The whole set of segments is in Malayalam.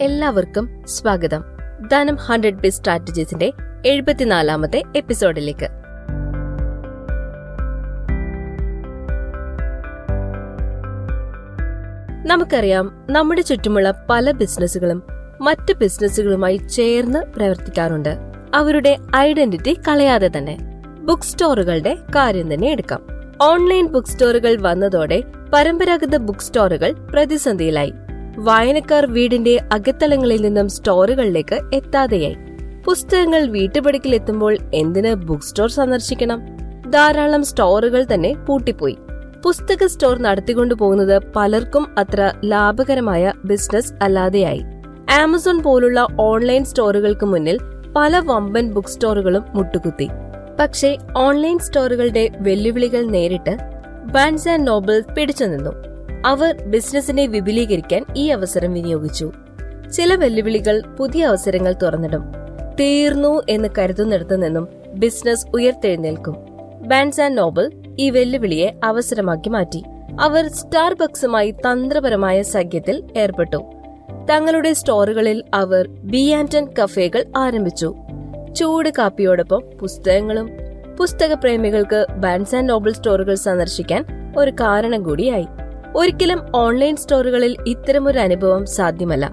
എല്ലാവർക്കും സ്വാഗതം. ധനം ഹൺഡ്രഡ് ബി സ്ട്രാറ്റജീസിന്റെ എഴുപത്തിനാലാമത്തെ എപ്പിസോഡിലേക്ക്. നമുക്കറിയാം നമ്മുടെ ചുറ്റുമുള്ള പല ബിസിനസ്സുകളും മറ്റ് ബിസിനസ്സുകളുമായി ചേർന്ന് പ്രവർത്തിക്കാറുണ്ട്. അവരുടെ ഐഡന്റിറ്റി കളയാതെ തന്നെ ബുക്ക് സ്റ്റോറുകളുടെ കാര്യം തന്നെ എടുക്കാം. ഓൺലൈൻ ബുക്ക് സ്റ്റോറുകൾ വന്നതോടെ പരമ്പരാഗത ബുക്ക് സ്റ്റോറുകൾ പ്രതിസന്ധിയിലായി. വായനക്കാർ വീടിന്റെ അകത്തലങ്ങളിൽ നിന്നും സ്റ്റോറുകളിലേക്ക് എത്താതെയായി. പുസ്തകങ്ങൾ വീട്ടുപടിക്കൽ എത്തുമ്പോൾ എന്തിന് ബുക്ക് സ്റ്റോർ സന്ദർശിക്കണം? ധാരാളം സ്റ്റോറുകൾ തന്നെ പൂട്ടിപ്പോയി. പുസ്തക സ്റ്റോർ നടത്തിക്കൊണ്ടു പോകുന്നത് പലർക്കും അത്ര ലാഭകരമായ ബിസിനസ് അല്ലാതെയായി. ആമസോൺ പോലുള്ള ഓൺലൈൻ സ്റ്റോറുകൾക്ക് മുന്നിൽ പല വമ്പൻ ബുക്ക് സ്റ്റോറുകളും മുട്ടുകുത്തി. പക്ഷേ ഓൺലൈൻ സ്റ്റോറുകളുടെ വെല്ലുവിളികൾ നേരിട്ട് ബാൻസ് ആൻഡ് നോബിൾ പിടിച്ചു നിന്നു. അവർ ബിസിനസിനെ വിപുലീകരിക്കാൻ ഈ അവസരം വിനിയോഗിച്ചു. ചില വെല്ലുവിളികൾ പുതിയ അവസരങ്ങൾ തുറന്നിടും. തീർന്നു എന്ന് കരുതുന്നിടത്തു നിന്നും ബിസിനസ് ഉയർത്തെഴുന്നേൽക്കും. ബാൻസ് ആൻഡ് നോബൽ ഈ വെല്ലുവിളിയെ അവസരമാക്കി മാറ്റി. അവർ സ്റ്റാർബക്സുമായി തന്ത്രപരമായ സഖ്യത്തിൽ ഏർപ്പെട്ടു. തങ്ങളുടെ സ്റ്റോറുകളിൽ അവർ ബി ആൻഡ് കഫേകൾ ആരംഭിച്ചു. ചൂട് കാപ്പിയോടൊപ്പം പുസ്തകങ്ങളും പുസ്തക പ്രേമികൾക്ക് ബാൻസ് ആൻഡ് നോബൽ സ്റ്റോറുകൾ സന്ദർശിക്കാൻ ഒരു കാരണം കൂടിയായി. ഒരിക്കലും ഓൺലൈൻ സ്റ്റോറുകളിൽ ഇത്തരമൊരു അനുഭവം സാധ്യമല്ല.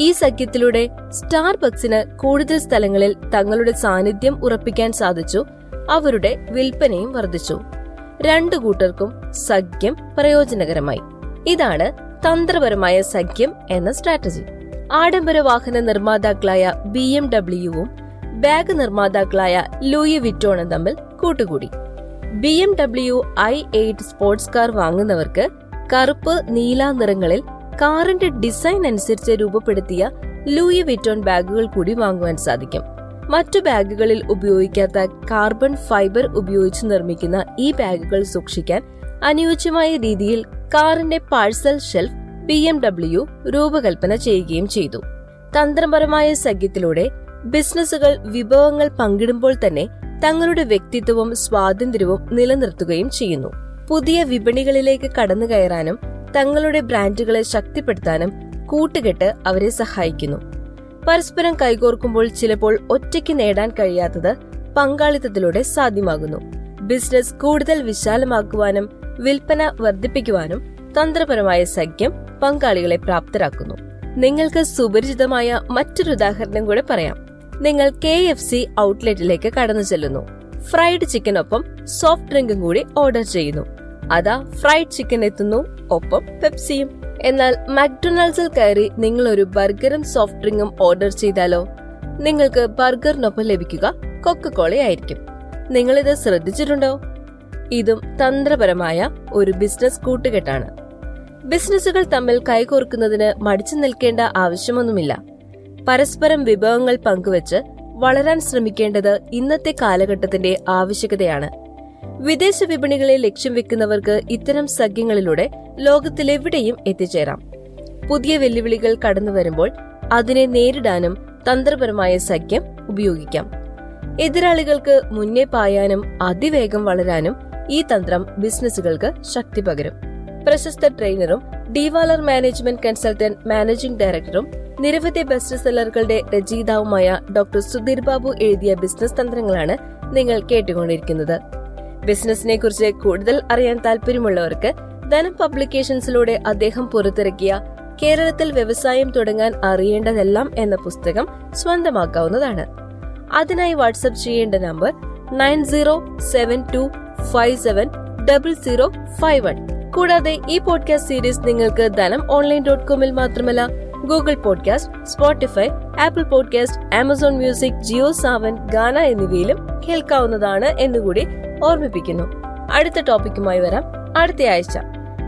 ഈ സഖ്യത്തിലൂടെ സ്റ്റാർബക്സിന് കൂടുതൽ സ്ഥലങ്ങളിൽ തങ്ങളുടെ സാന്നിധ്യം ഉറപ്പിക്കാൻ സാധിച്ചു അവരുടെ വിൽപ്പനയും വർദ്ധിച്ചു. രണ്ടു കൂട്ടർക്കും സഖ്യം പ്രയോജനകരമായി. ഇതാണ് തന്ത്രപരമായ സഖ്യം എന്ന സ്ട്രാറ്റജി ആഡംബര വാഹന നിർമ്മാതാക്കളായ ബി എം ഡബ്ല്യുവും ബാഗ് നിർമ്മാതാക്കളായ ലൂയി വിറ്റോണും തമ്മിൽ കൂട്ടുകൂടി. B M W I eight sports car വാങ്ങുന്നവർക്ക് കറുപ്പ് നീല നിറങ്ങളിൽ കാറിന്റെ ഡിസൈൻ അനുസരിച്ച് രൂപപ്പെടുത്തിയ ലൂയി വിറ്റോൺ ബാഗുകൾ കൂടി വാങ്ങുവാൻ സാധിക്കും. മറ്റു ബാഗുകളിൽ ഉപയോഗിക്കാത്ത കാർബൺ ഫൈബർ ഉപയോഗിച്ച് നിർമ്മിക്കുന്ന ഈ ബാഗുകൾ സൂക്ഷിക്കാൻ അനുയോജ്യമായ രീതിയിൽ കാറിന്റെ parcel shelf B M W രൂപകൽപ്പന ചെയ്യുകയും ചെയ്തു. തന്ത്രപരമായ സഖ്യത്തിലൂടെ ബിസിനസ്സുകൾ വിഭവങ്ങൾ പങ്കിടുമ്പോൾ തന്നെ തങ്ങളുടെ വ്യക്തിത്വവും സ്വാതന്ത്ര്യവും നിലനിർത്തുകയും ചെയ്യുന്നു. പുതിയ വിപണികളിലേക്ക് കടന്നു കയറാനും തങ്ങളുടെ ബ്രാൻഡുകളെ ശക്തിപ്പെടുത്താനും കൂട്ടുകെട്ട് അവരെ സഹായിക്കുന്നു. പരസ്പരം കൈകോർക്കുമ്പോൾ ചിലപ്പോൾ ഒറ്റയ്ക്ക് നേടാൻ കഴിയാത്തത് പങ്കാളിത്തത്തിലൂടെ സാധ്യമാകുന്നു. ബിസിനസ് കൂടുതൽ വിശാലമാക്കുവാനും വിൽപ്പന വർദ്ധിപ്പിക്കുവാനും തന്ത്രപരമായ സഖ്യം പങ്കാളികളെ പ്രാപ്തരാക്കുന്നു. നിങ്ങൾക്ക് സുപരിചിതമായ മറ്റൊരു ഉദാഹരണം കൂടെ പറയാം. നിങ്ങൾ കെ എഫ് സി ഔട്ട്ലെറ്റിലേക്ക് കടന്നു ചെല്ലുന്നു. ഫ്രൈഡ് ചിക്കനൊപ്പം സോഫ്റ്റ് ഡ്രിങ്കും കൂടി ഓർഡർ ചെയ്യുന്നു. അതാ ഫ്രൈഡ് ചിക്കൻ എത്തുന്നു ഒപ്പം പെപ്സിയും എന്നാൽ മക്ഡൊണാൾഡ്സിൽ കയറി നിങ്ങൾ ഒരു ബർഗറും സോഫ്റ്റ് ഡ്രിങ്കും ഓർഡർ ചെയ്താലോ? നിങ്ങൾക്ക് ബർഗറിനൊപ്പം ലഭിക്കുക കൊക്കക്കോളയായിരിക്കും നിങ്ങളിത് ശ്രദ്ധിച്ചിട്ടുണ്ടോ? ഇതും തന്ത്രപരമായ ഒരു ബിസിനസ് കൂട്ടുകെട്ടാണ്. ബിസിനസ്സുകൾ തമ്മിൽ കൈകോർക്കുന്നതിന് മടിച്ചു നിൽക്കേണ്ട ആവശ്യമൊന്നുമില്ല. പരസ്പരം വിഭവങ്ങൾ പങ്കുവച്ച് വളരാൻ ശ്രമിക്കേണ്ടത് ഇന്നത്തെ കാലഘട്ടത്തിന്റെ ആവശ്യകതയാണ്. വിദേശ വിപണികളെ ലക്ഷ്യം വെക്കുന്നവർക്ക് ഇത്തരം സഖ്യങ്ങളിലൂടെ ലോകത്തിലെവിടെയും എത്തിച്ചേരാം. പുതിയ വെല്ലുവിളികൾ കടന്നു വരുമ്പോൾ അതിനെ നേരിടാനും തന്ത്രപരമായ സഖ്യം ഉപയോഗിക്കാം. എതിരാളികൾക്ക് മുന്നേ പായാനും അതിവേഗം വളരാനും ഈ തന്ത്രം ബിസിനസ്സുകൾക്ക് ശക്തി പകരും. പ്രശസ്ത ട്രെയിനറും ഡിവാലർ മാനേജ്മെന്റ് കൺസൾട്ടന്റ് മാനേജിംഗ് ഡയറക്ടറും നിരവധി ബെസ്റ്റ് സെല്ലറുകളുടെ രചയിതാവുമായ ഡോക്ടർ സുധീർ ബാബു എഴുതിയ ബിസിനസ് തന്ത്രങ്ങളാണ് നിങ്ങൾ കേട്ടുകൊണ്ടിരിക്കുന്നത്. ബിസിനസിനെ കുറിച്ച് കൂടുതൽ അറിയാൻ താല്പര്യമുള്ളവർക്ക് ധനം പബ്ലിക്കേഷൻസിലൂടെ അദ്ദേഹം പുറത്തിറക്കിയ കേരളത്തിൽ വ്യവസായം തുടങ്ങാൻ അറിയേണ്ടതെല്ലാം എന്ന പുസ്തകം സ്വന്തമാക്കാവുന്നതാണ്. അതിനായി വാട്സ്ആപ്പ് ചെയ്യേണ്ട number nine zero seven two five seven double zero five one. കൂടാതെ ഈ പോഡ്കാസ്റ്റ് സീരീസ് നിങ്ങൾക്ക് ധനം ഓൺലൈൻ ഡോട്ട് കോമിൽ മാത്രമല്ല Google podcast Spotify Apple podcast Amazon music Jio Saavn Gaana എന്നിവയിലും കേൾക്കാവുന്നതാണ് എന്നുകൂടി ഓർമ്മിപ്പിക്കുന്നു. അടുത്ത ടോപ്പിക്കുമായി വരാം. അടുത്ത ആഴ്ച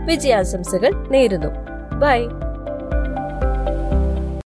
വിജയാശംസകൾ നേരുന്നു. ബൈ